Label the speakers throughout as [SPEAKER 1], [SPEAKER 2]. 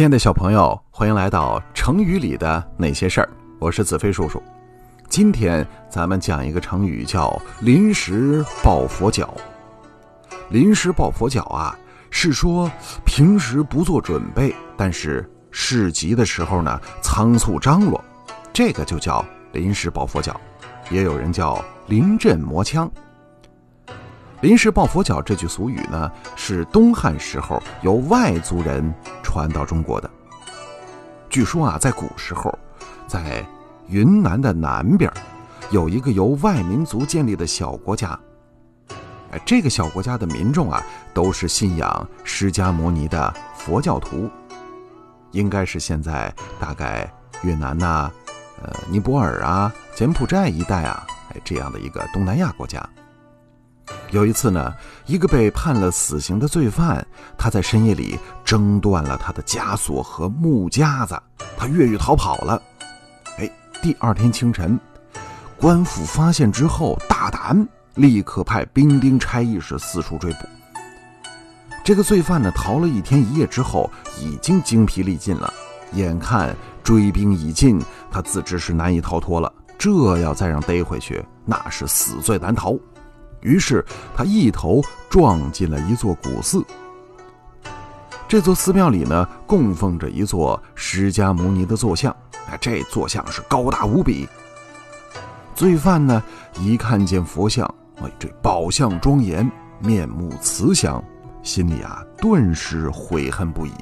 [SPEAKER 1] 亲爱的小朋友，欢迎来到成语里的那些事儿。我是子飞叔叔。今天咱们讲一个成语，叫“临时抱佛脚”。临时抱佛脚啊，是说平时不做准备，但是事急的时候呢，仓促张罗，这个就叫临时抱佛脚，也有人叫临阵磨枪。临时抱佛脚这句俗语呢，是东汉时候由外族人传到中国的。据说啊，在古时候，在云南的南边，有一个由外民族建立的小国家。这个小国家的民众啊，都是信仰释迦牟尼的佛教徒，应该是现在大概越南呐、呃尼泊尔啊、柬埔寨一带啊，哎这样的一个东南亚国家。有一次呢，一个被判了死刑的罪犯，他在深夜里挣断了他的枷锁和木夹子，他越狱逃跑了。哎，第二天清晨，官府发现之后大胆，立刻派兵丁差役是四处追捕。这个罪犯呢，逃了一天一夜之后，已经精疲力尽了。眼看追兵已尽，他自知是难以逃脱了，这要再让逮回去，那是死罪难逃。于是他一头撞进了一座古寺。这座寺庙里呢，供奉着一座释迦牟尼的坐像。哎，这坐像是高大无比。罪犯呢，一看见佛像，哎，这宝相庄严，面目慈祥，心里啊顿时悔恨不已，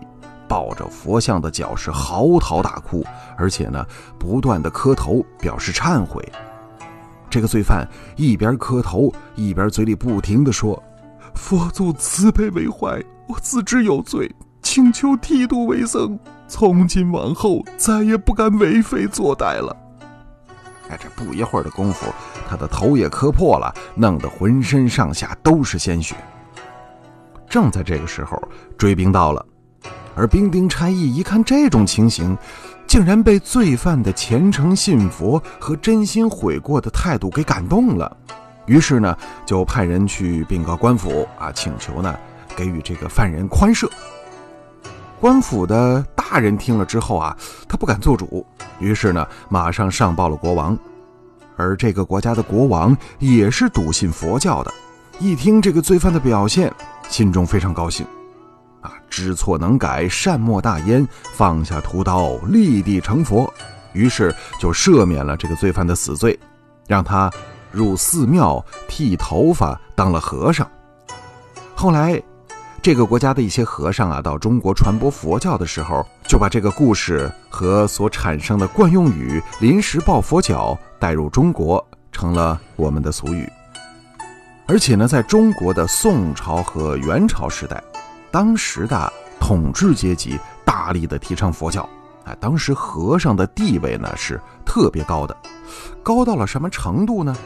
[SPEAKER 1] 抱着佛像的脚是嚎啕大哭，而且呢，不断的磕头表示忏悔。这个罪犯一边磕头，一边嘴里不停地说：“佛祖慈悲为怀，我自知有罪，请求剃度为僧。从今往后，再也不敢为非作歹了。”哎，这不一会儿的功夫，他的头也磕破了，弄得浑身上下都是鲜血。正在这个时候，追兵到了，而兵丁差役一看这种情形，竟然被罪犯的虔诚信佛和真心悔过的态度给感动了，于是呢，就派人去禀告官府啊，请求呢给予这个犯人宽赦。官府的大人听了之后啊，他不敢做主，于是呢，马上上报了国王。而这个国家的国王也是笃信佛教的，一听这个罪犯的表现，心中非常高兴。啊，知错能改，善莫大焉，放下屠刀，立地成佛。于是就赦免了这个罪犯的死罪，让他入寺庙剃头发，当了和尚。后来，这个国家的一些和尚啊，到中国传播佛教的时候，就把这个故事和所产生的惯用语“临时抱佛脚”带入中国，成了我们的俗语。而且呢，在中国的宋朝和元朝时代，当时的统治阶级大力的提倡佛教，啊，当时和尚的地位呢是特别高的，高到了什么程度呢？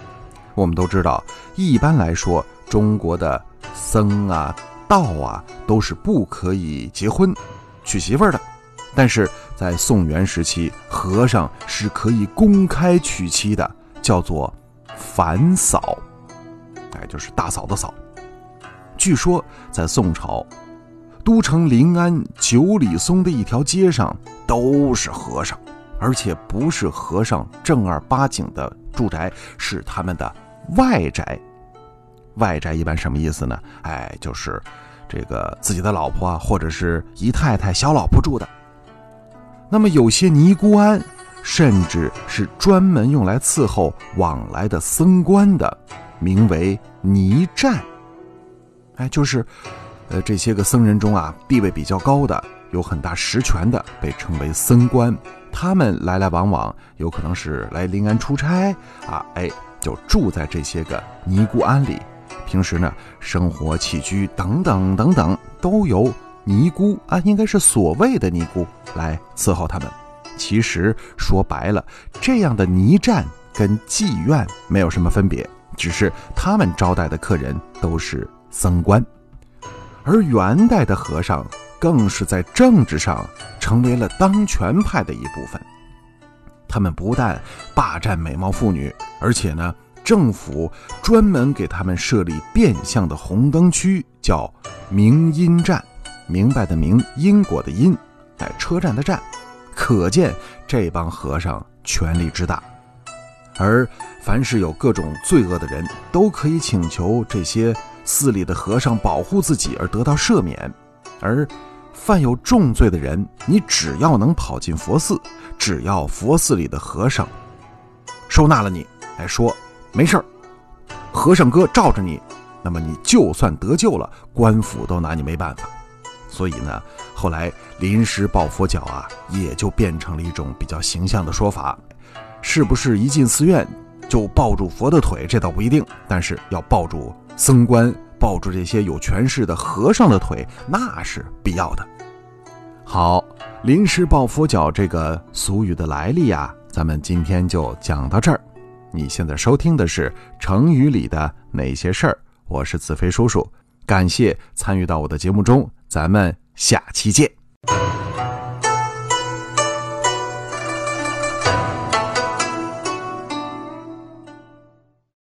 [SPEAKER 1] 我们都知道，一般来说，中国的僧啊、道啊都是不可以结婚、娶媳妇儿的，但是在宋元时期，和尚是可以公开娶妻的，叫做凡嫂，哎，就是大嫂的嫂。据说在宋朝。都城临安九里松的一条街上都是和尚，而且不是和尚正儿八经的住宅，是他们的外宅。外宅一般什么意思呢？哎，就是这个自己的老婆啊，或者是姨太太、小老婆住的。那么有些尼姑庵，甚至是专门用来伺候往来的僧官的，名为尼站。哎，就是。呃，这些个僧人中啊，地位比较高的，有很大实权的，被称为僧官。他们来来往往，有可能是来临安出差啊，哎，就住在这些个尼姑庵里。平时呢，生活起居等等等等，都由尼姑啊，应该是所谓的尼姑来伺候他们。其实说白了，这样的尼站跟妓院没有什么分别，只是他们招待的客人都是僧官。而元代的和尚更是在政治上成为了当权派的一部分。他们不但霸占美貌妇女，而且呢，政府专门给他们设立变相的红灯区，叫明阴站。明白的明，因果的因，哎，车站的站，可见这帮和尚权力之大。而凡是有各种罪恶的人，都可以请求这些寺里的和尚保护自己而得到赦免；而犯有重罪的人，你只要能跑进佛寺，只要佛寺里的和尚收纳了你，哎，说没事儿，和尚哥罩着你，那么你就算得救了，官府都拿你没办法。所以呢，后来临时抱佛脚啊，也就变成了一种比较形象的说法。是不是一进寺院就抱住佛的腿？这倒不一定，但是要抱住僧官、抱住这些有权势的和尚的腿，那是必要的。好，临时抱佛脚这个俗语的来历呀，咱们今天就讲到这儿。你现在收听的是成语里的哪些事儿？我是子飞叔叔，感谢参与到我的节目中，咱们下期见。